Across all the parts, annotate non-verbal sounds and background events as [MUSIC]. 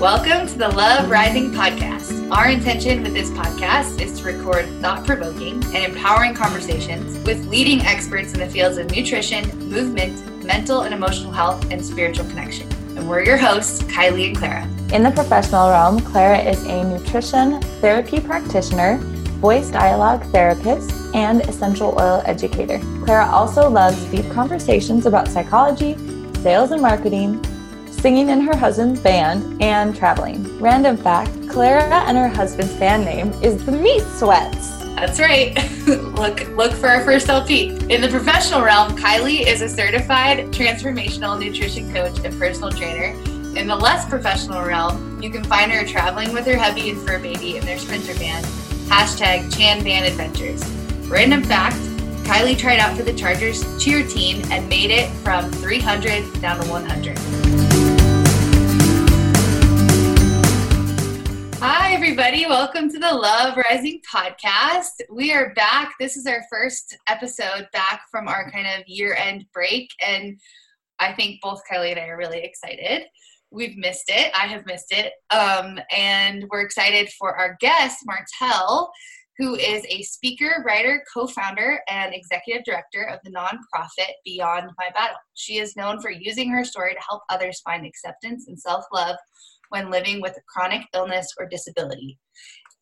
Welcome to the Love Rising podcast. Our intention with this podcast is to record thought provoking and empowering conversations with leading experts in the fields of nutrition, movement, mental and emotional health, and spiritual connection. And we're your hosts, Kylie and Clara. In the professional realm, Clara is a nutrition therapy practitioner, voice dialogue therapist, and essential oil educator. Clara also loves deep conversations about psychology, sales and marketing, singing in her husband's band, and traveling. Random fact Clara and her husband's band name is the Meat Sweats. That's right. [LAUGHS] look look for our first LP. In the professional realm, Kylie is a certified transformational nutrition coach and personal trainer. In the less professional realm, you can find her traveling with her hubby and fur baby in their sprinter van. Hashtag Chan Van Adventures. Random fact, Kylie tried out for the Chargers cheer team and made it from 300 down to 100. Hi, everybody. Welcome to the Love Rising podcast. We are back. This is our first episode back from our kind of year end break. And I think both Kylie and I are really excited. We've missed it. I have missed it. Um, and we're excited for our guest, Martell, who is a speaker, writer, co founder, and executive director of the nonprofit Beyond My Battle. She is known for using her story to help others find acceptance and self love when living with a chronic illness or disability.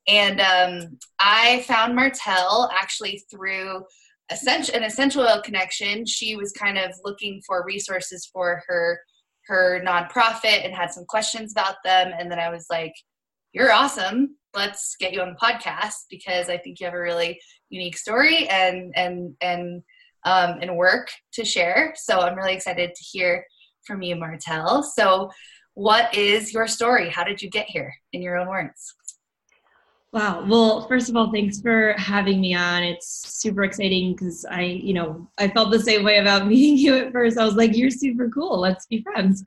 And um, I found Martell actually through an essential oil connection. She was kind of looking for resources for her her nonprofit and had some questions about them. And then I was like, "You're awesome. Let's get you on the podcast because I think you have a really unique story and and and um, and work to share. So I'm really excited to hear from you, Martell. So what is your story? How did you get here in your own words? Wow. Well, first of all, thanks for having me on. It's super exciting because I, you know, I felt the same way about [LAUGHS] meeting you at first. I was like, "You're super cool. Let's be friends."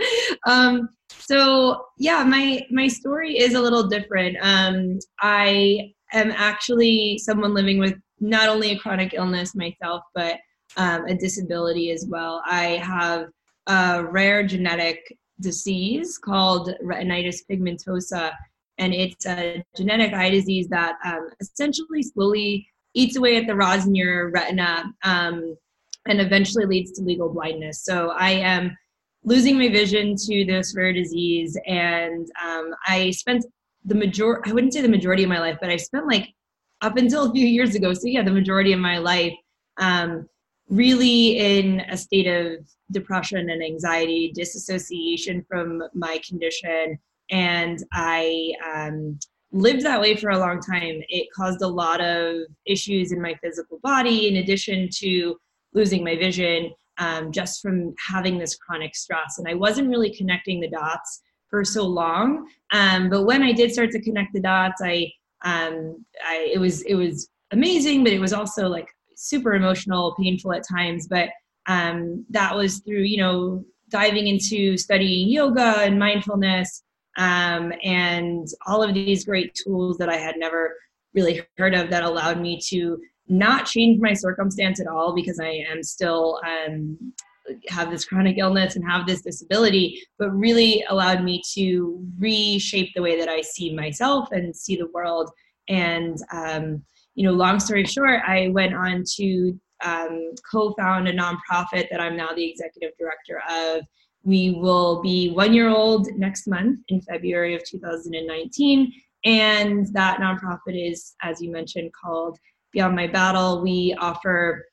[LAUGHS] um, so yeah, my my story is a little different. Um, I am actually someone living with not only a chronic illness myself, but um, a disability as well. I have a rare genetic disease called retinitis pigmentosa. And it's a genetic eye disease that um, essentially slowly eats away at the rods in your retina um, and eventually leads to legal blindness. So I am losing my vision to this rare disease. And um, I spent the major I wouldn't say the majority of my life, but I spent like up until a few years ago. So yeah, the majority of my life um, really in a state of depression and anxiety, disassociation from my condition. And I um, lived that way for a long time. It caused a lot of issues in my physical body, in addition to losing my vision, um, just from having this chronic stress. And I wasn't really connecting the dots for so long. Um, but when I did start to connect the dots, I, um, I it was it was amazing, but it was also like super emotional, painful at times, but um, that was through, you know, diving into studying yoga and mindfulness um, and all of these great tools that I had never really heard of that allowed me to not change my circumstance at all because I am still um, have this chronic illness and have this disability, but really allowed me to reshape the way that I see myself and see the world. And um, you know, long story short, I went on to um, co-found a nonprofit that I'm now the executive director of. We will be one year old next month in February of 2019. And that nonprofit is, as you mentioned, called Beyond My Battle. We offer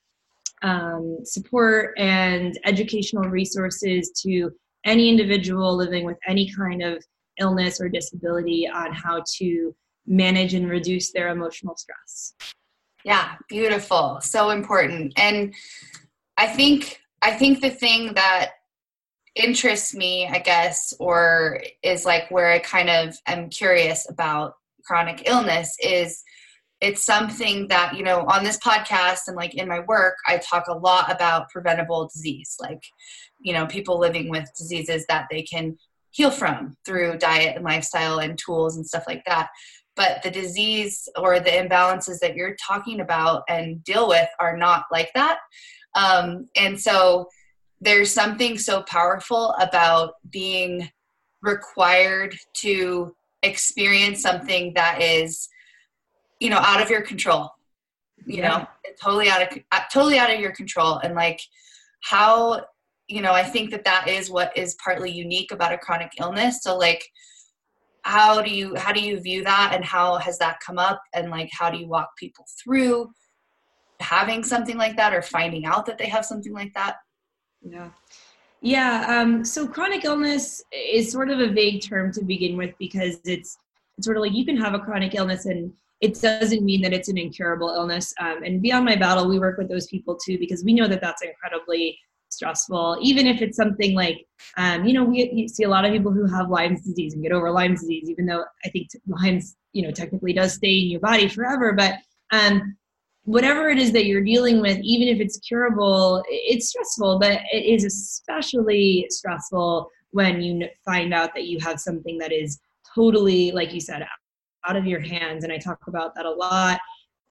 um, support and educational resources to any individual living with any kind of illness or disability on how to manage and reduce their emotional stress. Yeah, beautiful. So important. And I think I think the thing that interests me, I guess, or is like where I kind of am curious about chronic illness is it's something that, you know, on this podcast and like in my work, I talk a lot about preventable disease, like, you know, people living with diseases that they can heal from through diet and lifestyle and tools and stuff like that but the disease or the imbalances that you're talking about and deal with are not like that. Um, and so there's something so powerful about being required to experience something that is you know out of your control. You yeah. know totally out of uh, totally out of your control. And like how you know i think that that is what is partly unique about a chronic illness. So like how do you how do you view that and how has that come up? And like how do you walk people through having something like that or finding out that they have something like that? Yeah. Yeah um, so chronic illness is sort of a vague term to begin with because it's, it's sort of like you can have a chronic illness and it doesn't mean that it's an incurable illness. Um, and beyond my battle we work with those people too because we know that that's incredibly stressful even if it's something like um, you know we see a lot of people who have lyme's disease and get over lyme's disease even though i think lyme's you know technically does stay in your body forever but um, whatever it is that you're dealing with even if it's curable it's stressful but it is especially stressful when you find out that you have something that is totally like you said out of your hands and i talk about that a lot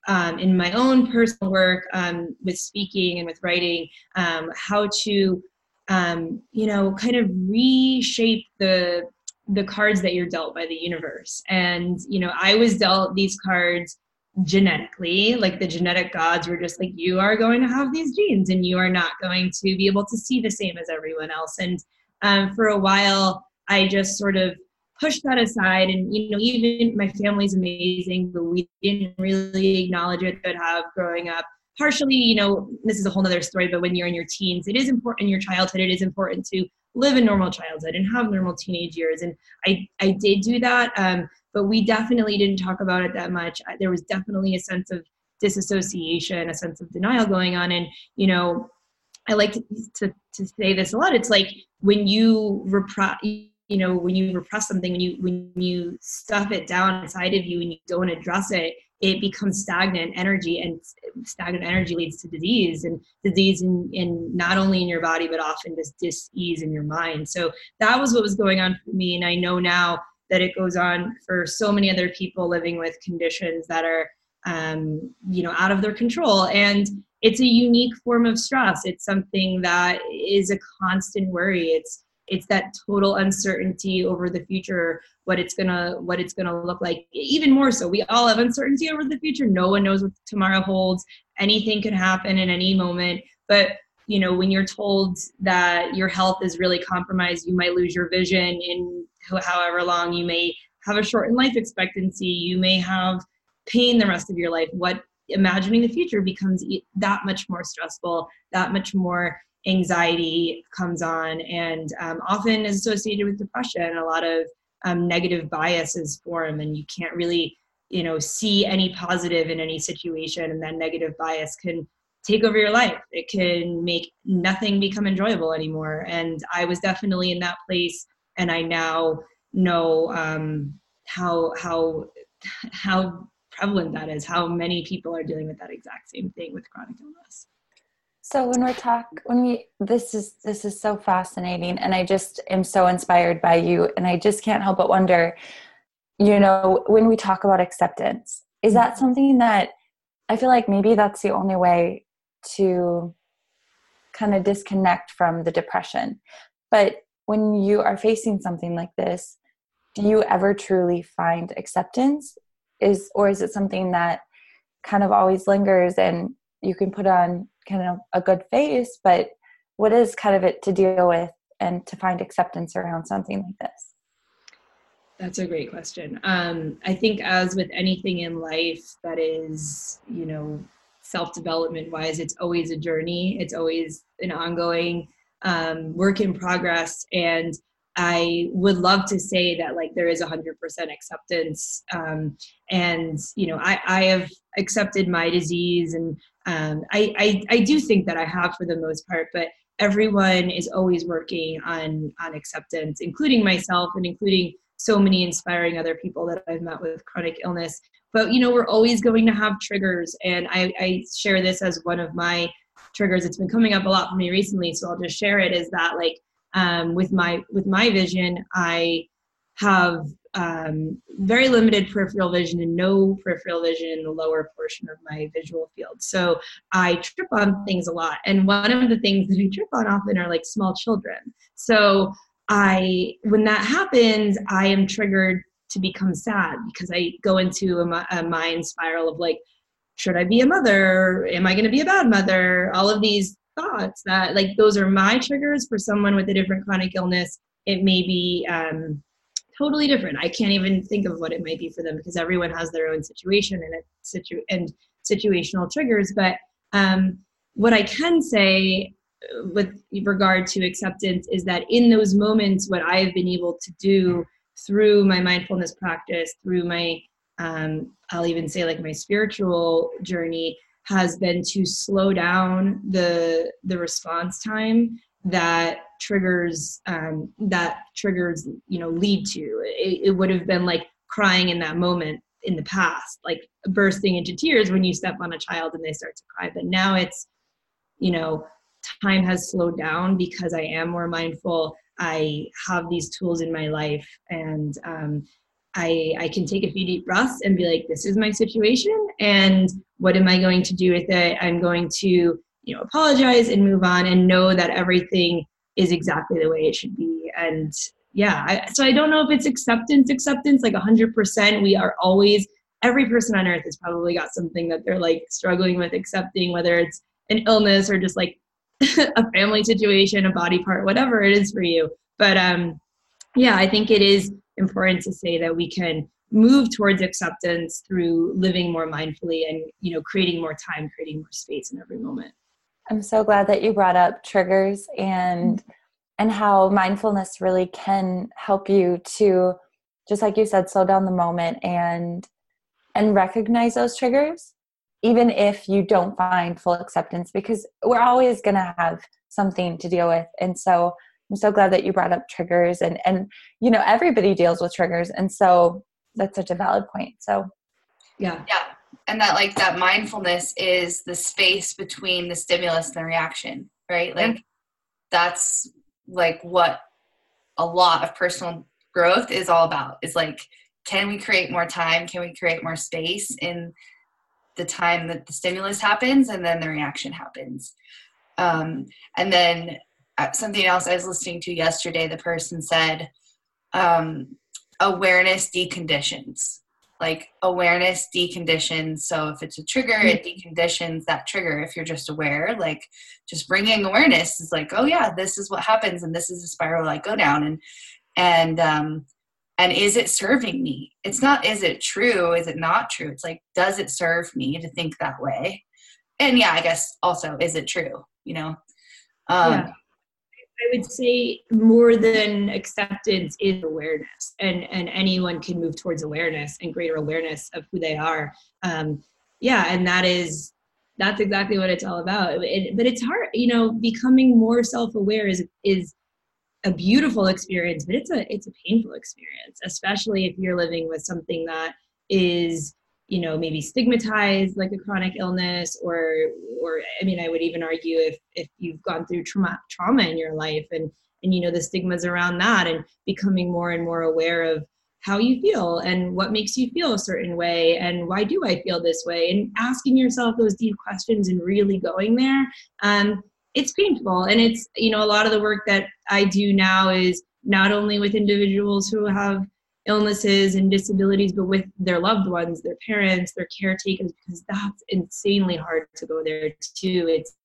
um, in my own personal work um, with speaking and with writing um, how to um, you know kind of reshape the the cards that you're dealt by the universe. And you know i was dealt these cards genetically like the genetic gods were just like you are going to have these genes and you are not going to be able to see the same as everyone else. And um, for a while i just sort of push that aside. And you know even my family's amazing but we didn't really acknowledge it but have growing up. Partially you know this is a whole nother story but when you're in your teens it is important in your childhood. It is important to live a normal childhood and have normal teenage years. And i i did do that um, but we definitely didn't talk about it that much. There was definitely a sense of disassociation a sense of denial going on. And you know i like to, to, to say this a lot. It's like when you repress you know when you repress something when you when you stuff it down inside of you and you don't address it it becomes stagnant energy and stagnant energy leads to disease and disease in, in not only in your body but often just dis-ease in your mind. So that was what was going on for me. And i know now that it goes on for so many other people living with conditions that are um, you know out of their control. And it's a unique form of stress. It's something that is a constant worry. It's it's that total uncertainty over the future what it's gonna what it's gonna look like. Even more so we all have uncertainty over the future. No one knows what tomorrow holds. Anything could happen in any moment. But you know when you're told that your health is really compromised you might lose your vision in however long. You may have a shortened life expectancy. You may have pain the rest of your life. What imagining the future becomes that much more stressful that much more anxiety comes on and um, often is associated with depression. A lot of um, negative biases form and you can't really you know see any positive in any situation and that negative bias can take over your life. It can make nothing become enjoyable anymore. And i was definitely in that place and i now know um, how how [LAUGHS] how prevalent that is how many people are dealing with that exact same thing with chronic illness so when we're talk when we this is this is so fascinating and I just am so inspired by you and I just can't help but wonder you know when we talk about acceptance is that mm-hmm. something that I feel like maybe that's the only way to kind of disconnect from the depression. But when you are facing something like this, do you ever truly find acceptance? Is or is it something that kind of always lingers and you can put on kind of a good face, but what is kind of it to deal with and to find acceptance around something like this? That's a great question. Um, I think, as with anything in life that is, you know, self development wise, it's always a journey, it's always an ongoing um, work in progress. And I would love to say that like there is hundred percent acceptance. Um, and you know, I, I have accepted my disease and um, I, I, I do think that I have for the most part, but everyone is always working on on acceptance, including myself and including so many inspiring other people that I've met with chronic illness. But you know, we're always going to have triggers, and I, I share this as one of my triggers. It's been coming up a lot for me recently, so I'll just share it. Is that like um, with my with my vision, I have um, very limited peripheral vision and no peripheral vision in the lower portion of my visual field. So I trip on things a lot. And one of the things [LAUGHS] that I trip on often are like small children. So I, when that happens, I am triggered to become sad because I go into a, a mind spiral of like, should I be a mother? Am I going to be a bad mother? All of these thoughts that like those are my triggers for someone with a different chronic illness. It may be um, totally different. I can't even think of what it might be for them because everyone has their own situation and situ and situational triggers. But um, what I can say uh, with regard to acceptance is that in those moments, what I have been able to do through my mindfulness practice, through my um, I'll even say like my spiritual journey has been to slow down the the response time that triggers um, that triggers you know lead to. It, it would have been like crying in that moment in the past like bursting into tears when you step on a child and they start to cry. But now it's you know time has slowed down because i am more mindful. I have these tools in my life and um, I, I can take a few deep breaths and be like, this is my situation, and what am I going to do with it? I'm going to, you know, apologize and move on and know that everything is exactly the way it should be. And yeah, I, so I don't know if it's acceptance, acceptance, like 100%. We are always, every person on earth has probably got something that they're like struggling with accepting, whether it's an illness or just like [LAUGHS] a family situation, a body part, whatever it is for you. But um, yeah, I think it is important to say that we can move towards acceptance through living more mindfully and you know creating more time creating more space in every moment i'm so glad that you brought up triggers and mm-hmm. and how mindfulness really can help you to just like you said slow down the moment and and recognize those triggers even if you don't find full acceptance because we're always going to have something to deal with and so I'm so glad that you brought up triggers and and you know everybody deals with triggers and so that's such a valid point. So yeah. Yeah. And that like that mindfulness is the space between the stimulus and the reaction, right? Like yeah. that's like what a lot of personal growth is all about. Is like can we create more time? Can we create more space in the time that the stimulus happens and then the reaction happens? Um, and then uh, something else I was listening to yesterday, the person said, um, awareness deconditions. Like awareness deconditions. So if it's a trigger, it mm-hmm. deconditions that trigger. If you're just aware, like just bringing awareness is like, oh yeah, this is what happens, and this is a spiral I go down, and and um, and is it serving me? It's not. Is it true? Is it not true? It's like, does it serve me to think that way? And yeah, I guess also, is it true? You know. Um, yeah I would say more than acceptance is awareness, and and anyone can move towards awareness and greater awareness of who they are. Um, yeah, and that is that's exactly what it's all about. It, but it's hard, you know, becoming more self-aware is is a beautiful experience, but it's a it's a painful experience, especially if you're living with something that is you know maybe stigmatized like a chronic illness or or i mean i would even argue if if you've gone through trauma trauma in your life and and you know the stigmas around that and becoming more and more aware of how you feel and what makes you feel a certain way and why do i feel this way? And asking yourself those deep questions and really going there um, it's painful. And it's you know a lot of the work that i do now is not only with individuals who have illnesses and disabilities, but with their loved ones, their parents, their caretakers, because that's insanely hard to go there too. It's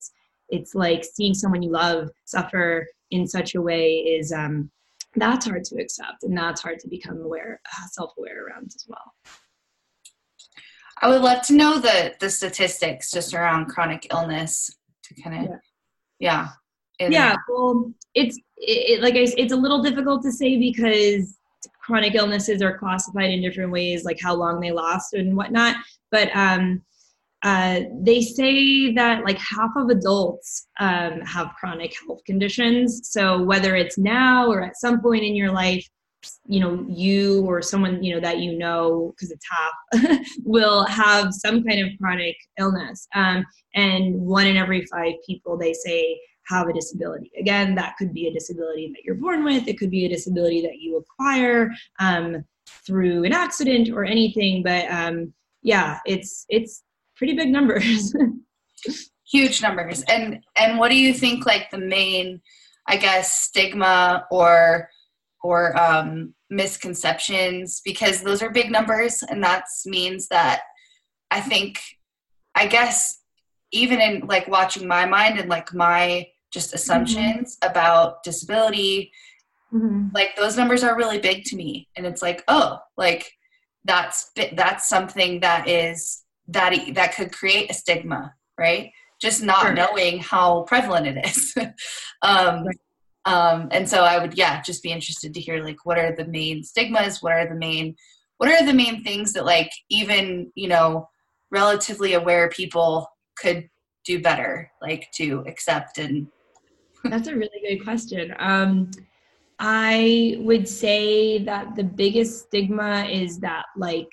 it's like seeing someone you love suffer in such a way is um, that's hard to accept, and that's hard to become aware, uh, self-aware around as well. I would love to know the the statistics just around chronic illness to kind of yeah yeah. yeah well, it's it, it, like I, it's a little difficult to say because chronic illnesses are classified in different ways, like how long they last and whatnot. But um, uh, they say that like half of adults um, have chronic health conditions. So whether it's now or at some point in your life, you know, you or someone you know that you know because it's half [LAUGHS] will have some kind of chronic illness. Um, and one in every five people, they say, have a disability. Again, that could be a disability that you're born with, it could be a disability that you acquire um, through an accident or anything. But um, yeah, it's it's pretty big numbers. [LAUGHS] Huge numbers. And and what do you think like the main I guess, stigma or or um, misconceptions because those are big numbers, and that means that I think, I guess, even in like watching my mind and like my just assumptions mm-hmm. about disability, mm-hmm. like those numbers are really big to me, and it's like, oh, like that's that's something that is that that could create a stigma, right? Just not sure. knowing how prevalent it is. [LAUGHS] um, right um, and so i would yeah just be interested to hear like what are the main stigmas what are the main what are the main things that like even you know relatively aware people could do better like to accept and that's a really good question um, i would say that the biggest stigma is that like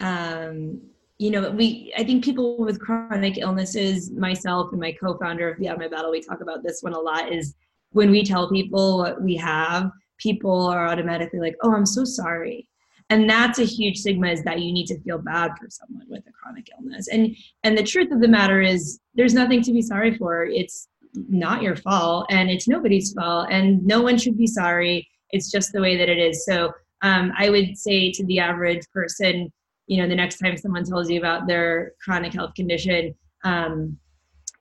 um you know, we I think people with chronic illnesses, myself and my co-founder of Beyond My Battle, we talk about this one a lot. Is when we tell people what we have, people are automatically like, "Oh, I'm so sorry," and that's a huge stigma. Is that you need to feel bad for someone with a chronic illness, and and the truth of the matter is, there's nothing to be sorry for. It's not your fault, and it's nobody's fault, and no one should be sorry. It's just the way that it is. So um, I would say to the average person you know the next time someone tells you about their chronic health condition um,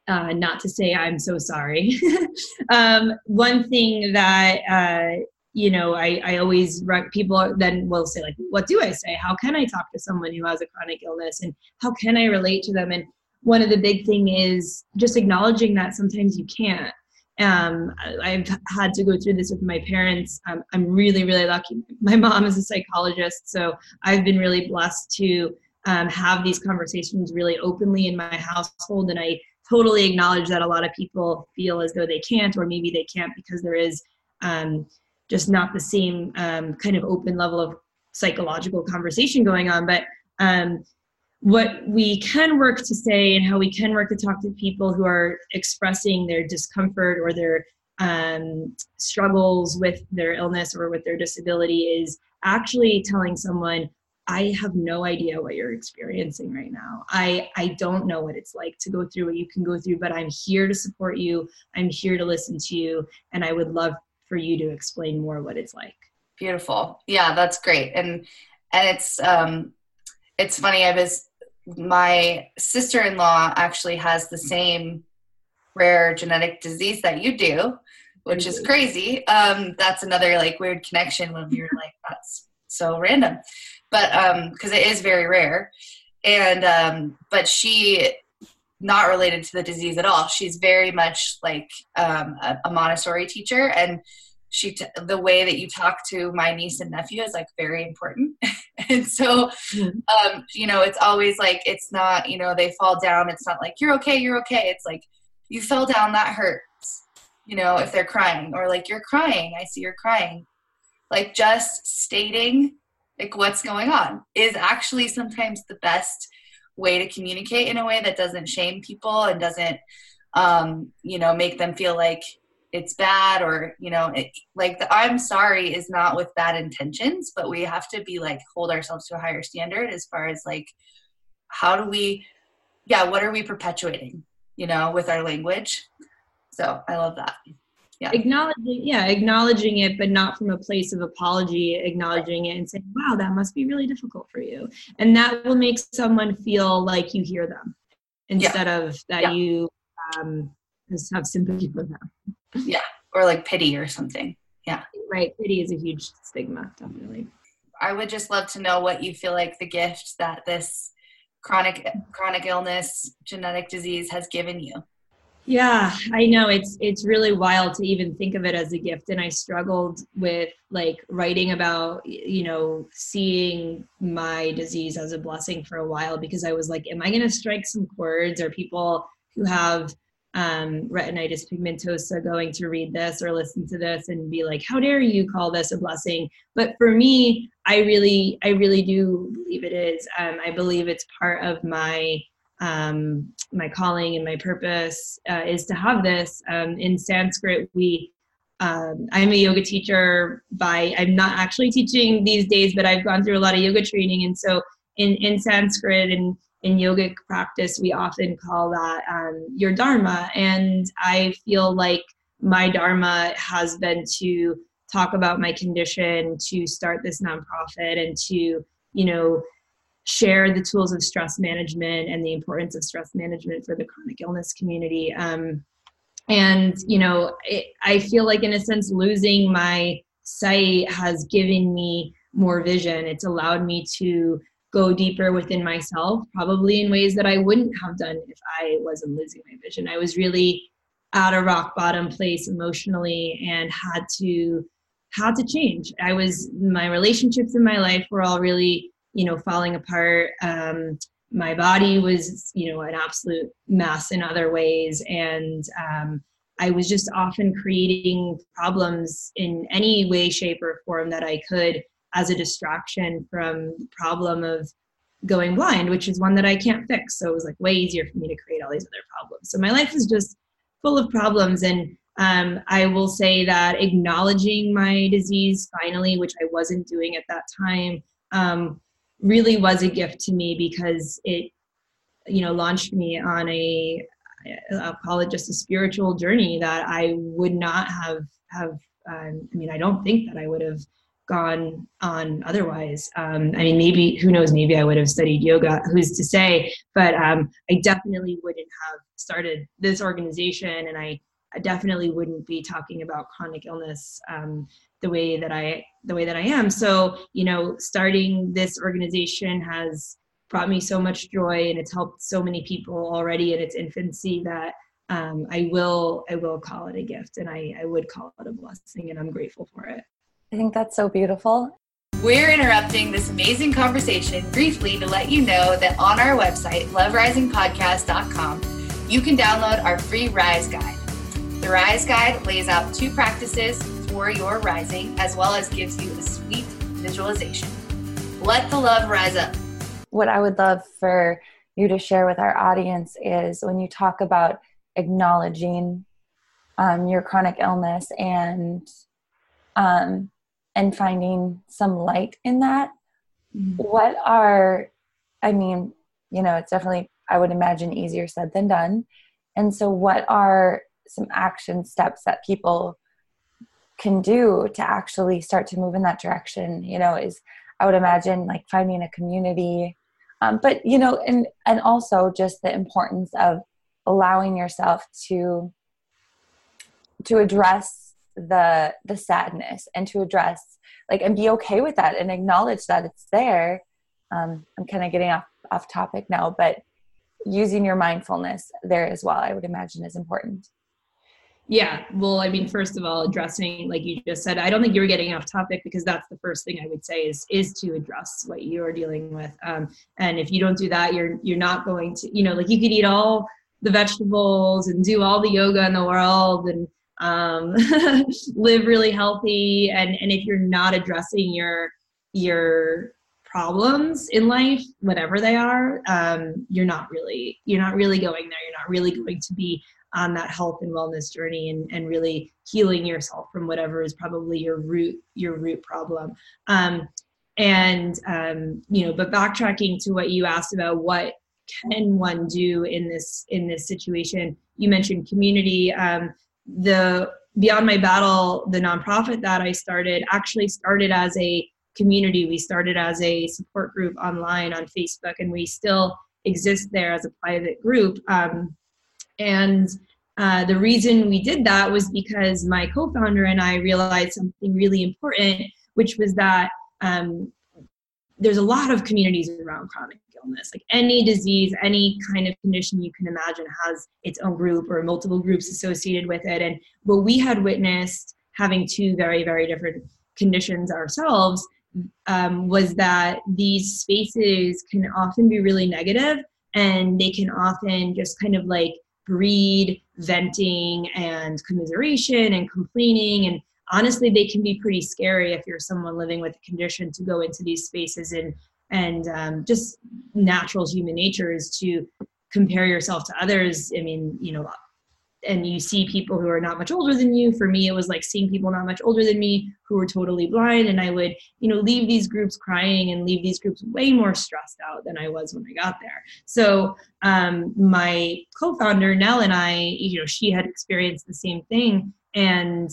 uh, not to say i'm so sorry [LAUGHS] um, one thing that uh, you know I, I always people then will say like what do i say how can i talk to someone who has a chronic illness and how can i relate to them and one of the big thing is just acknowledging that sometimes you can't um, I've had to go through this with my parents. Um, I'm really, really lucky. My mom is a psychologist, so I've been really blessed to um, have these conversations really openly in my household. And I totally acknowledge that a lot of people feel as though they can't, or maybe they can't because there is um, just not the same um, kind of open level of psychological conversation going on. But um, what we can work to say and how we can work to talk to people who are expressing their discomfort or their um, struggles with their illness or with their disability is actually telling someone i have no idea what you're experiencing right now i i don't know what it's like to go through what you can go through but i'm here to support you i'm here to listen to you and i would love for you to explain more what it's like. Beautiful. Yeah that's great. And and it's um it's funny i was my sister-in-law actually has the same rare genetic disease that you do which is crazy. Um, that's another like weird connection when you're like [LAUGHS] that's so random. But um because it is very rare. And um but she not related to the disease at all. She's very much like um, a, a montessori teacher. And she t- the way that you talk to my niece and nephew is like very important. [LAUGHS] And so mm-hmm. um you know it's always like it's not you know they fall down. It's not like you're okay you're okay. It's like you fell down that hurts. You know if they're crying or like you're crying. I see you're crying. Like just stating like what's going on is actually sometimes the best way to communicate in a way that doesn't shame people and doesn't um you know make them feel like it's bad or you know it, like the i'm sorry is not with bad intentions but we have to be like hold ourselves to a higher standard as far as like how do we yeah what are we perpetuating you know with our language? So i love that yeah. Acknowledging yeah acknowledging it but not from a place of apology acknowledging it and saying wow that must be really difficult for you. And that will make someone feel like you hear them instead yeah. of that yeah. you um, just have sympathy for them. Yeah or like pity or something. Yeah. Right pity is a huge stigma definitely. I would just love to know what you feel like the gift that this chronic chronic illness genetic disease has given you yeah i know it's it's really wild to even think of it as a gift and i struggled with like writing about you know seeing my disease as a blessing for a while because i was like am i going to strike some chords or people who have um, retinitis pigmentosa going to read this or listen to this and be like, how dare you call this a blessing? But for me, I really, I really do believe it is. Um, I believe it's part of my um, my calling and my purpose uh, is to have this. Um, in Sanskrit, we um, I'm a yoga teacher by I'm not actually teaching these days, but I've gone through a lot of yoga training, and so in in Sanskrit and in yogic practice, we often call that um, your dharma. And I feel like my dharma has been to talk about my condition, to start this nonprofit, and to you know share the tools of stress management and the importance of stress management for the chronic illness community. Um, and you know, it, I feel like in a sense, losing my sight has given me more vision. It's allowed me to go deeper within myself, probably in ways that I wouldn't have done if I wasn't losing my vision. I was really at a rock bottom place emotionally and had to had to change. I was my relationships in my life were all really, you know, falling apart. Um, my body was, you know, an absolute mess in other ways, and um, I was just often creating problems in any way, shape, or form that I could as a distraction from the problem of going blind, which is one that I can't fix. So it was like way easier for me to create all these other problems. So my life was just full of problems. And um, I will say that acknowledging my disease finally, which I wasn't doing at that time, um, really was a gift to me because it, you know, launched me on a, I'll call it just a spiritual journey that I would not have have. Um, I mean, I don't think that I would have gone on otherwise. Um, I mean, maybe who knows? Maybe I would have studied yoga. Who's to say? But um, I definitely wouldn't have started this organization, and I, definitely wouldn't be talking about chronic illness um, the way that I the way that I am. So you know, starting this organization has brought me so much joy, and it's helped so many people already in its infancy that. Um, I will I will call it a gift and I, I would call it a blessing and I'm grateful for it. I think that's so beautiful. We're interrupting this amazing conversation briefly to let you know that on our website, loverisingpodcast.com, you can download our free Rise Guide. The Rise Guide lays out two practices for your rising, as well as gives you a sweet visualization. Let the love rise up. What I would love for you to share with our audience is when you talk about acknowledging um, your chronic illness and um, and finding some light in that mm-hmm. what are i mean you know it's definitely i would imagine easier said than done and so what are some action steps that people can do to actually start to move in that direction you know is i would imagine like finding a community. Um, but you know and and also just the importance of allowing yourself to to address the the sadness and to address like and be okay with that and acknowledge that it's there. Um, i'm kind of getting off off topic now but using your mindfulness there as well i would imagine is important yeah well i mean first of all addressing like you just said i don't think you were getting off topic because that's the first thing i would say is is to address what you are dealing with. Um, and if you don't do that you're you're not going to you know like you could eat all the vegetables and do all the yoga in the world and um, [LAUGHS] live really healthy. And and if you're not addressing your your problems in life whatever they are um, you're not really you're not really going there. You're not really going to be on that health and wellness journey and, and really healing yourself from whatever is probably your root your root problem um, and um, you know but backtracking to what you asked about what can one do in this in this situation you mentioned community um, the Beyond My Battle, the nonprofit that I started, actually started as a community. We started as a support group online on Facebook, and we still exist there as a private group. Um, and uh, the reason we did that was because my co founder and I realized something really important, which was that um, there's a lot of communities around chronic illness. Like any disease, any kind of condition you can imagine has its own group or multiple groups associated with it. And what we had witnessed having two very, very different conditions ourselves um, was that these spaces can often be really negative and they can often just kind of like breed venting and commiseration and complaining. And honestly they can be pretty scary if you're someone living with a condition to go into these spaces and and um, just natural human nature is to compare yourself to others. I mean you know and you see people who are not much older than you. For me it was like seeing people not much older than me who were totally blind and i would you know leave these groups crying and leave these groups way more stressed out than i was when i got there. So um, my co-founder nell and i you know she had experienced the same thing and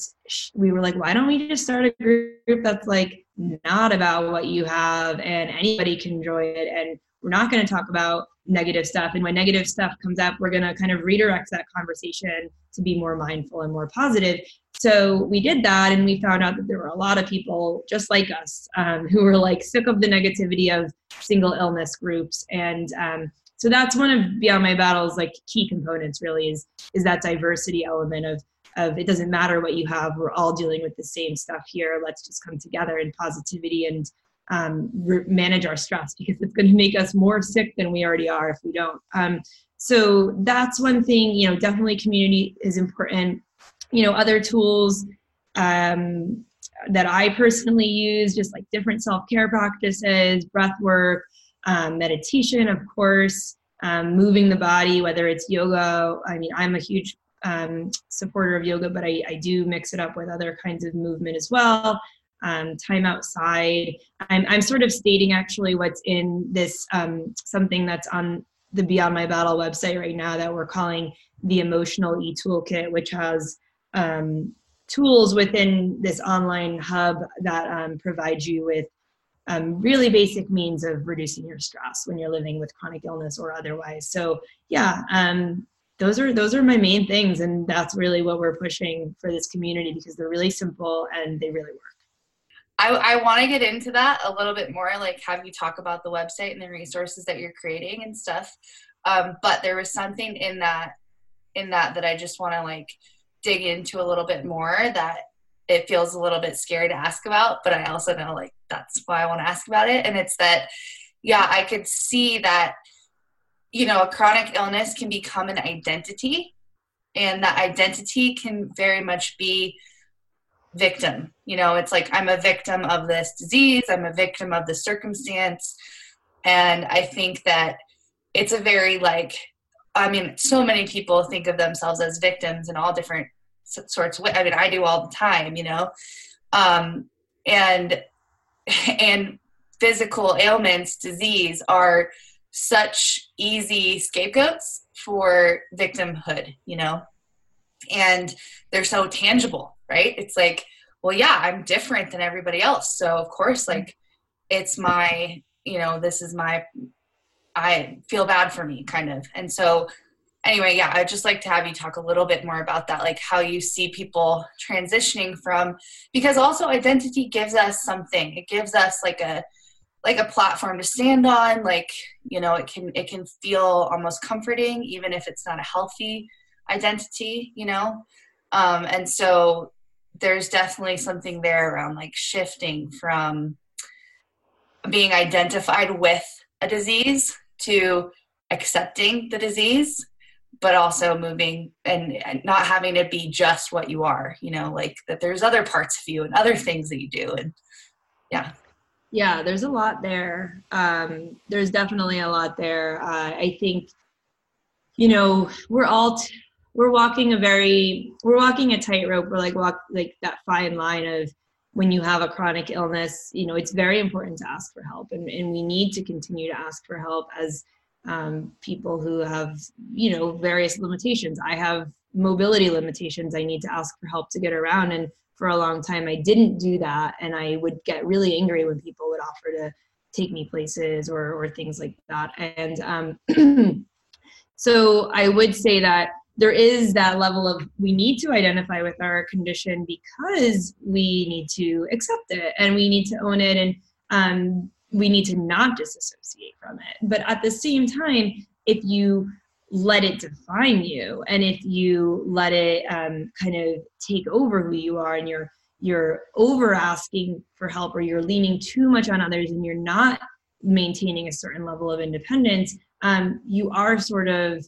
we were like why don't we just start a group that's like not about what you have and anybody can join it and we're not going to talk about negative stuff. And when negative stuff comes up we're going to kind of redirect that conversation to be more mindful and more positive. So we did that and we found out that there were a lot of people just like us um, who were like sick of the negativity of single illness groups. And um, so that's one of beyond my battles like key components really is is that diversity element of of it doesn't matter what you have we're all dealing with the same stuff here. Let's just come together in positivity and um, re- manage our stress because it's going to make us more sick than we already are if we don't um, so that's one thing you know definitely community is important you know other tools um, that i personally use just like different self-care practices breath work um, meditation, of course, um, moving the body, whether it's yoga. I mean, I'm a huge um, supporter of yoga, but I, I, do mix it up with other kinds of movement as well. Um, time outside. I'm, I'm sort of stating actually what's in this um, something that's on the Beyond My Battle website right now that we're calling the Emotional E Toolkit, which has um, tools within this online hub that provide you with um, really basic means of reducing your stress when you're living with chronic illness or otherwise. So yeah, um, those are those are my main things, and that's really what we're pushing for this community because they're really simple and they really work. I, I want to get into that a little bit more, like have you talk about the website and the resources that you're creating and stuff. Um, but there was something in that in that that I just want to like dig into a little bit more that it feels a little bit scary to ask about, but I also know like that's why I want to ask about it. And it's that, yeah, I could see that, you know, a chronic illness can become an identity, and that identity can very much be victim. You know, it's like I'm a victim of this disease, I'm a victim of the circumstance. And I think that it's a very like, I mean, so many people think of themselves as victims in all different sorts of I mean, I do all the time, you know, um, and [LAUGHS] and physical ailments, disease are such easy scapegoats for victimhood, you know, and they're so tangible, right? It's like, well, yeah, I'm different than everybody else, so of course, like, it's my, you know, this is my, I feel bad for me, kind of, and so anyway, yeah, I'd just like to have you talk a little bit more about that, like how you see people transitioning from, because also identity gives us something. It gives us like a, like a platform to stand on. Like you know, it can it can feel almost comforting, even if it's not a healthy identity. You know, um, and so there's definitely something there around like shifting from being identified with a disease to accepting the disease but also moving and, not having to be just what you are you know like that there's other parts of you and other things that you do and yeah. Yeah there's a lot there. Um, there's definitely a lot there. Uh, i think you know we're all t- we're walking a very we're walking a tightrope. We're like walk like that fine line of when you have a chronic illness you know it's very important to ask for help. And, and we need to continue to ask for help as um, people who have you know various limitations. I have mobility limitations. I need to ask for help to get around. And for a long time i didn't do that. And i would get really angry when people would offer to take me places or or things like that. And um, [CLEARS THROAT] so i would say that there is that level of we need to identify with our condition because we need to accept it and we need to own it and um, we need to not disassociate from it. But at the same time, if you let it define you and if you let it um, kind of take over who you are and you're you're over asking for help or you're leaning too much on others and you're not maintaining a certain level of independence um, you are sort of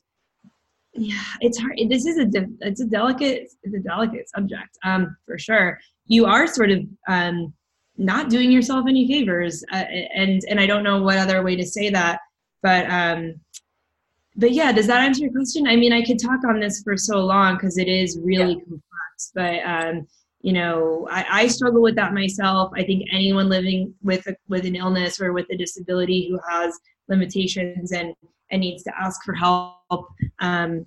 yeah it's hard this is a it's a delicate it's a delicate subject um, for sure. You are sort of um, not doing yourself any favors uh, and and i don't know what other way to say that but um but yeah does that answer your question? I mean i could talk on this for so long because it is really yeah. complex but um you know I, I struggle with that myself. I think anyone living with a, with an illness or with a disability who has limitations and and needs to ask for help um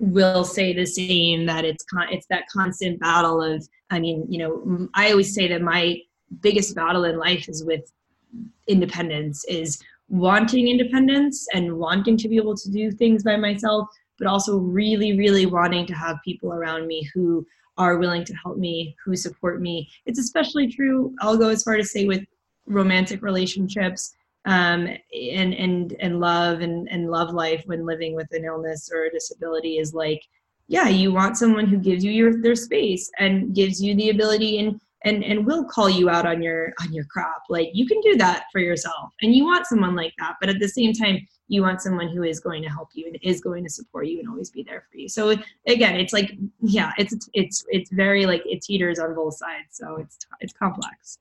will say the same that it's con- it's that constant battle of i mean you know i always say that my biggest battle in life is with independence is wanting independence and wanting to be able to do things by myself but also really really wanting to have people around me who are willing to help me who support me. It's especially true i'll go as far to say with romantic relationships um, and and and love and and love life when living with an illness or a disability is like yeah you want someone who gives you your their space and gives you the ability and and and will call you out on your on your crap. Like you can do that for yourself and you want someone like that but at the same time you want someone who is going to help you and is going to support you and always be there for you. So again it's like yeah it's it's it's very like it teeters on both sides. So it's it's complex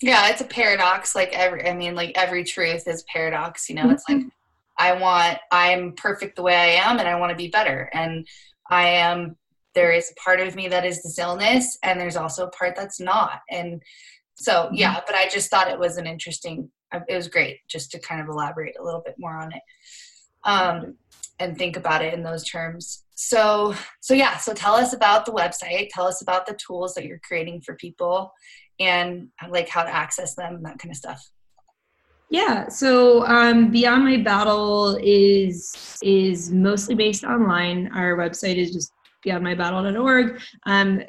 yeah it's a paradox like every i mean like every truth is paradox you know it's like mm-hmm. i want i'm perfect the way i am and i want to be better and i am there is a part of me that is this illness and there's also a part that's not and so mm-hmm. yeah but i just thought it was an interesting it was great just to kind of elaborate a little bit more on it um, and think about it in those terms so so yeah so tell us about the website tell us about the tools that you're creating for people and like how to access them that kind of stuff. Yeah so um, beyond my battle is is mostly based online. Our website is just beyondmybattle.org um,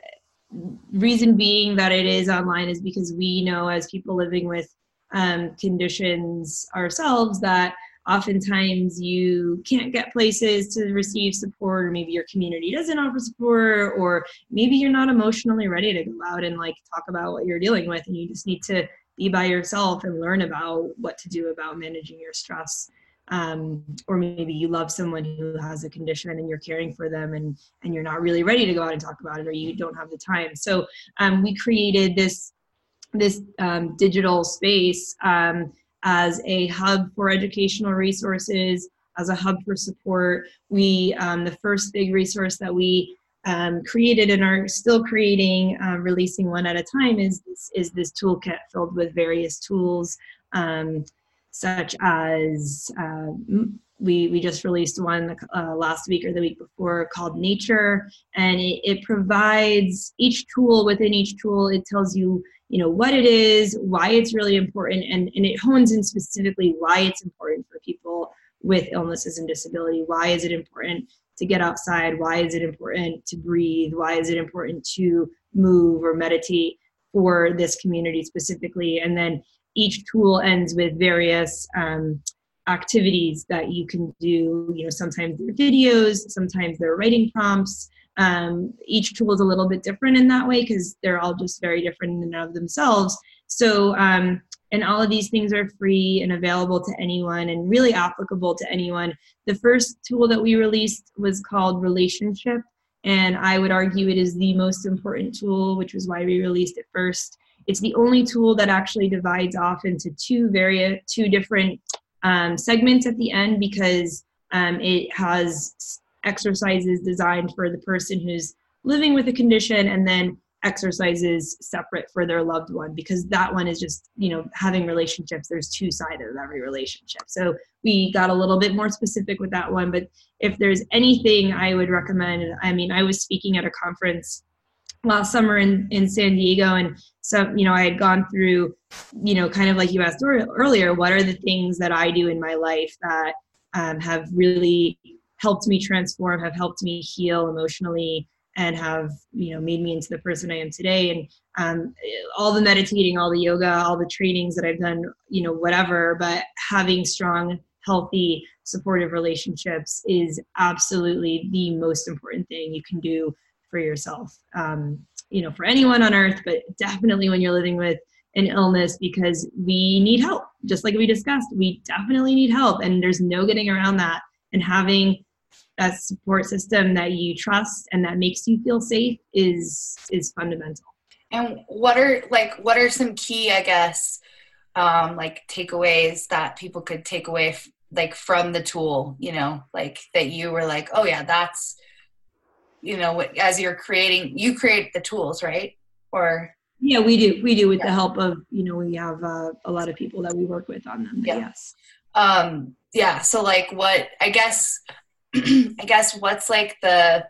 reason being that it is online is because we know as people living with um, conditions ourselves that oftentimes you can't get places to receive support or maybe your community doesn't offer support or maybe you're not emotionally ready to go out and like talk about what you're dealing with and you just need to be by yourself and learn about what to do about managing your stress. Um, or maybe you love someone who has a condition and you're caring for them and and you're not really ready to go out and talk about it or you don't have the time. So um, we created this this um, digital space um, as a hub for educational resources, as a hub for support. We, um, the first big resource that we um, created and are still creating, uh, releasing one at a time, is this, is this toolkit filled with various tools, um, such as uh, we we just released one uh, last week or the week before called Nature, and it, it provides each tool within each tool. It tells you you know what it is why it's really important and, and it hones in specifically why it's important for people with illnesses and disability. Why is it important to get outside? Why is it important to breathe? Why is it important to move or meditate for this community specifically? And then each tool ends with various um, activities that you can do. You know sometimes they're videos sometimes they're writing prompts um, each tool is a little bit different in that way because they're all just very different in and of themselves. So, um, and all of these things are free and available to anyone and really applicable to anyone. The first tool that we released was called Relationship, and I would argue it is the most important tool, which was why we released it first. It's the only tool that actually divides off into two very two different um, segments at the end because um, it has exercises designed for the person who's living with a condition and then exercises separate for their loved one because that one is just you know having relationships there's two sides of every relationship. So we got a little bit more specific with that one but if there's anything i would recommend i mean i was speaking at a conference last summer in in san diego and so you know i had gone through you know kind of like you asked earlier what are the things that i do in my life that um, have really helped me transform, have helped me heal emotionally, and have you know made me into the person I am today. And um, all the meditating, all the yoga, all the trainings that I've done, you know, whatever. But having strong, healthy, supportive relationships is absolutely the most important thing you can do for yourself. Um, you know, for anyone on earth, but definitely when you're living with an illness because we need help. Just like we discussed, we definitely need help, and there's no getting around that. And having a support system that you trust and that makes you feel safe is is fundamental and what are like what are some key i guess um like takeaways that people could take away f- like from the tool you know like that you were like oh yeah that's you know as you're creating you create the tools right or yeah we do we do with yeah. the help of you know we have uh, a lot of people that we work with on them yeah. yes um yeah so like what i guess I guess what's like the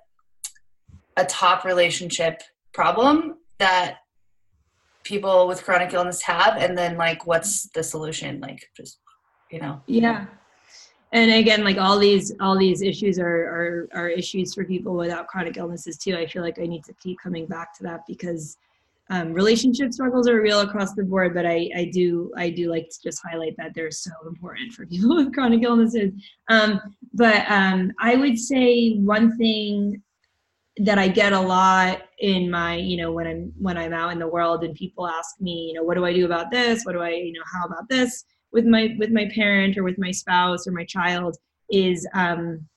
a top relationship problem that people with chronic illness have? And then like what's the solution? Like just you know. Yeah. And again like all these all these issues are, are are issues for people without chronic illnesses too. I feel like i need to keep coming back to that because um, relationship struggles are real across the board but I, I do i do like to just highlight that they're so important for [LAUGHS] people with chronic illnesses um, but um, i would say one thing that I get a lot in my, you know, when I'm when I'm out in the world and people ask me, you know, what do I do about this? What do I, you know, how about this with my with my parent or with my spouse or my child is um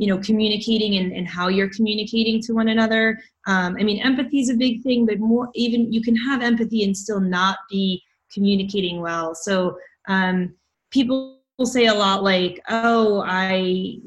you know communicating and, and how you're communicating to one another. Um, i mean empathy is a big thing but more even you can have empathy and still not be communicating well. So um, people say a lot like oh i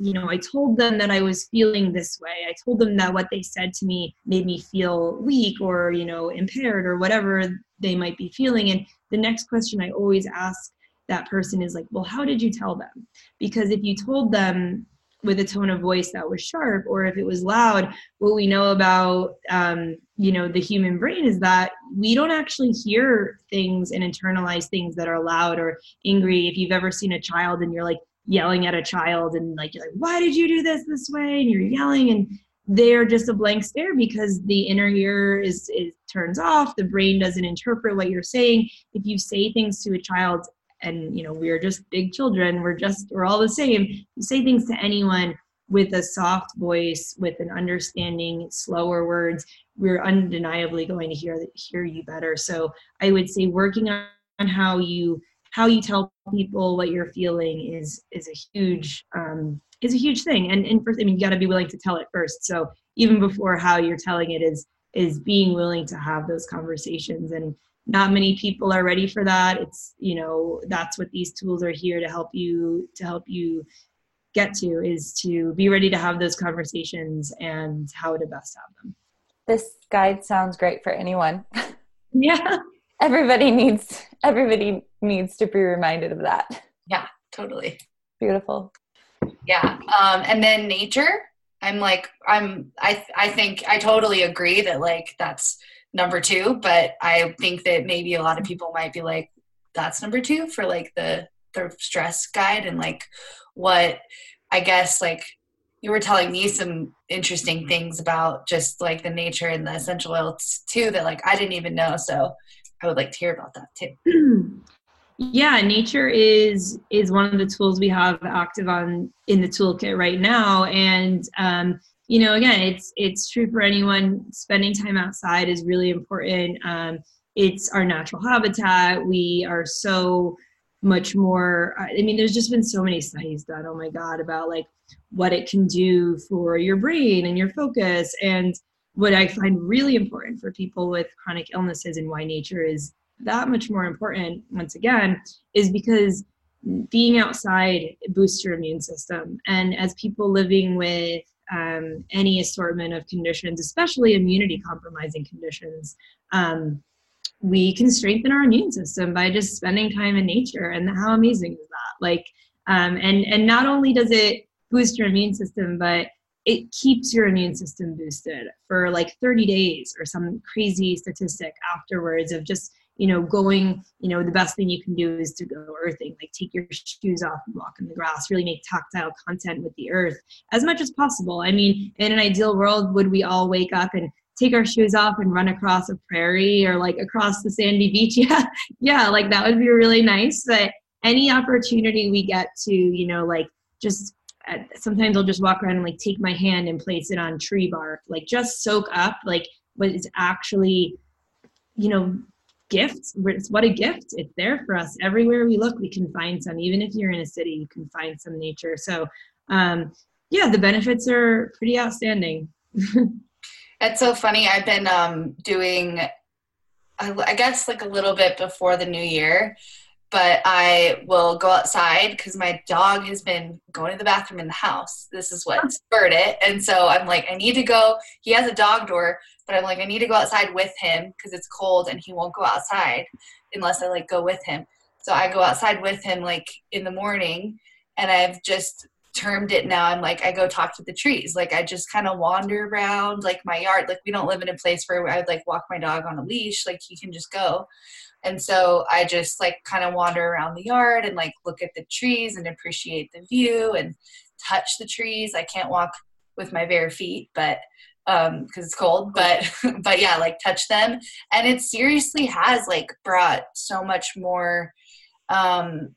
you know i told them that i was feeling this way. I told them that what they said to me made me feel weak or you know impaired or whatever they might be feeling. And the next question i always ask that person is like well how did you tell them? Because if you told them with a tone of voice that was sharp or if it was loud what we know about um, you know the human brain is that we don't actually hear things and internalize things that are loud or angry. If you've ever seen a child and you're like yelling at a child and like you're like why did you do this this way? and you're yelling and they're just a blank stare because the inner ear is, is turns off. The brain doesn't interpret what you're saying. If you say things to a child and you know we're just big children. We're just we're all the same. You say things to anyone with a soft voice with an understanding slower words we're undeniably going to hear hear you better. So i would say working on how you how you tell people what you're feeling is is a huge um, is a huge thing. And and first i mean you got to be willing to tell it first. So even before how you're telling it is is being willing to have those conversations and not many people are ready for that. It's you know that's what these tools are here to help you to help you get to is to be ready to have those conversations and how to best have them. This guide sounds great for anyone. [LAUGHS] Yeah. Everybody needs everybody needs to be reminded of that. Yeah totally. Beautiful. Yeah um and then nature. I'm like i'm i i think i totally agree that like that's number two, but I think that maybe a lot of people might be like, that's number two for like the the stress guide and like what I guess like you were telling me some interesting things about just like the nature and the essential oils too that like I didn't even know. So I would like to hear about that too. [CLEARS THROAT] Yeah, nature is is one of the tools we have active on in the toolkit right now, and um, you know again it's it's true for anyone. Spending time outside is really important. Um, it's our natural habitat. We are so much more i mean there's just been so many studies done oh my god about like what it can do for your brain and your focus. And what i find really important for people with chronic illnesses and why nature is that much more important once again is because being outside boosts your immune system. And as people living with um, any assortment of conditions, especially immunity compromising conditions, um, we can strengthen our immune system by just spending time in nature. And how amazing is that? Like, um, and and not only does it boost your immune system, but it keeps your immune system boosted for like 30 days or some crazy statistic afterwards of just you know, going, you know, the best thing you can do is to go earthing, like take your shoes off and walk in the grass, really make tactile content with the earth as much as possible. I mean, in an ideal world, would we all wake up and take our shoes off and run across a prairie or like across the sandy [LAUGHS] beach? Yeah, yeah, like that would be really nice. But any opportunity we get to, you know, like just uh, sometimes I'll just walk around and like take my hand and place it on tree bark, like just soak up like what is actually, you know, gift. What a gift. It's there for us. Everywhere we look, we can find some. Even if you're in a city, you can find some nature. So, um, yeah, the benefits are pretty outstanding. [LAUGHS] it's so funny. I've been um, doing, I guess, like a little bit before the new year but I will go outside because my dog has been going to the bathroom in the house. This is what spurred it. And so I'm like, I need to go. He has a dog door, but I'm like, I need to go outside with him because it's cold and he won't go outside unless I like go with him. So I go outside with him like in the morning and I've just termed it now i'm like i go talk to the trees. Like i just kind of wander around like my yard. Like we don't live in a place where i would like walk my dog on a leash. Like he can just go. And so i just like kind of wander around the yard and like look at the trees and appreciate the view and touch the trees. I can't walk with my bare feet but um because it's cold but [LAUGHS] but yeah like touch them. And it seriously has like brought so much more um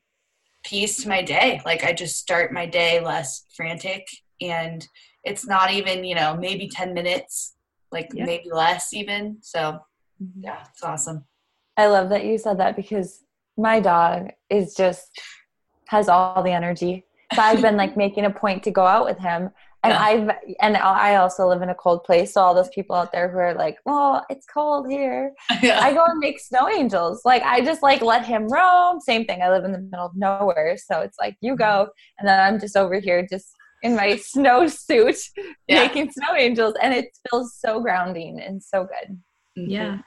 peace to my day. Like I just start my day less frantic and it's not even, you know, maybe 10 minutes, like yeah. maybe less even. So mm-hmm. yeah, it's awesome. I love that you said that because my dog is just has all the energy. So I've been like [LAUGHS] making a point to go out with him and yeah. I've and I also live in a cold place, so all those people out there who are like, "Oh, it's cold here," [LAUGHS] yeah. I go and make snow angels. Like I just like let him roam. Same thing. I live in the middle of nowhere, so it's like you go, and then I'm just over here just in my [LAUGHS] snow suit yeah. making snow angels, and it feels so grounding and so good. Mm-hmm. Yeah,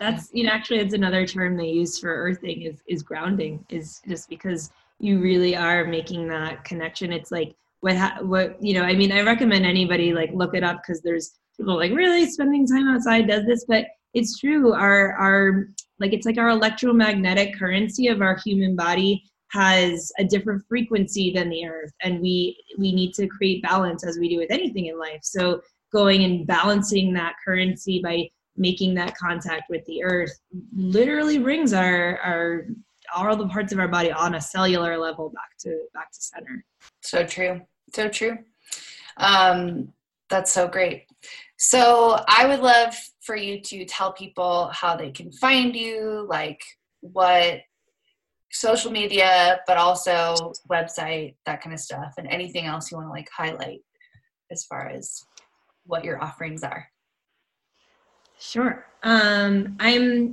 that's you know actually it's another term they use for earthing is is grounding is just because you really are making that connection. It's like what ha- what you know i mean i recommend anybody like look it up because there's people like really? Spending time outside does this? But it's true our our like it's like our electromagnetic currency of our human body has a different frequency than the earth and we we need to create balance as we do with anything in life. So going and balancing that currency by making that contact with the earth literally brings our our all the parts of our body on a cellular level back to back to center. So true so true. Um, that's so great. So I would love for you to tell people how they can find you, like what social media, but also website, that kind of stuff, and anything else you want to like highlight as far as what your offerings are. Sure. Um, I'm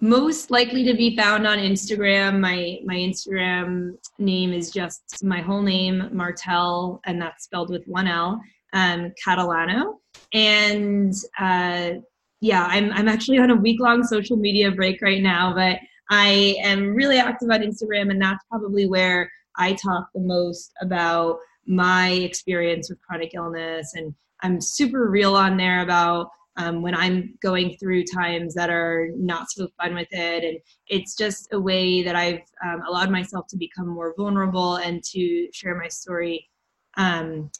most likely to be found on Instagram. My my Instagram name is just my whole name, Martel, and that's spelled with one L, um, Catalano. And uh, yeah, I'm I'm actually on a week long social media break right now, but I am really active on Instagram, and that's probably where I talk the most about my experience with chronic illness, and I'm super real on there about um, when I'm going through times that are not so fun with it. And it's just a way that I've um, allowed myself to become more vulnerable and to share my story um,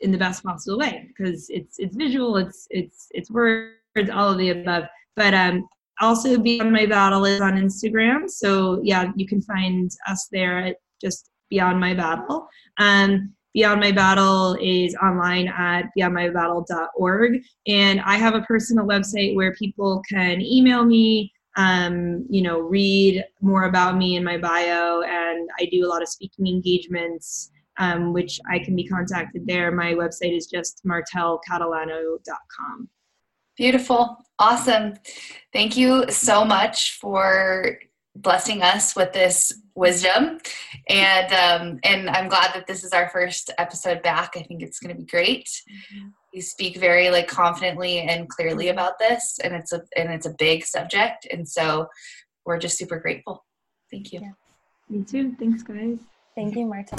in the best possible way because it's it's visual, it's it's it's words, all of the above. But um, also Beyond My Battle is on Instagram, so yeah, you can find us there at just Beyond My Battle. Um, Beyond My Battle is online at beyondmybattle.org. And I have a personal website where people can email me, um, you know, read more about me in my bio. And I do a lot of speaking engagements, um, which I can be contacted there. My website is just martelcatalano.com. Beautiful. Awesome. Thank you so much for blessing us with this wisdom. And um, and i'm glad that this is our first episode back. I think it's going to be great. Mm-hmm. you speak very like confidently and clearly about this and it's a and it's a big subject. And so we're just super grateful. Thank you. Yeah. me too. Thanks guys. Thank you martel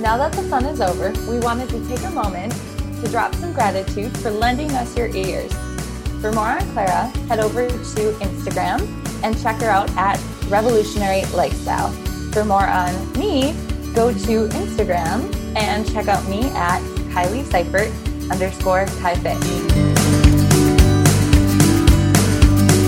now that the fun is over we wanted to take a moment to drop some gratitude for lending us your ears. For more on clara head over to instagram and check her out at Revolutionary Lifestyle. For more on me, go to Instagram and check out me at Kylie Seifert underscore KaiFit.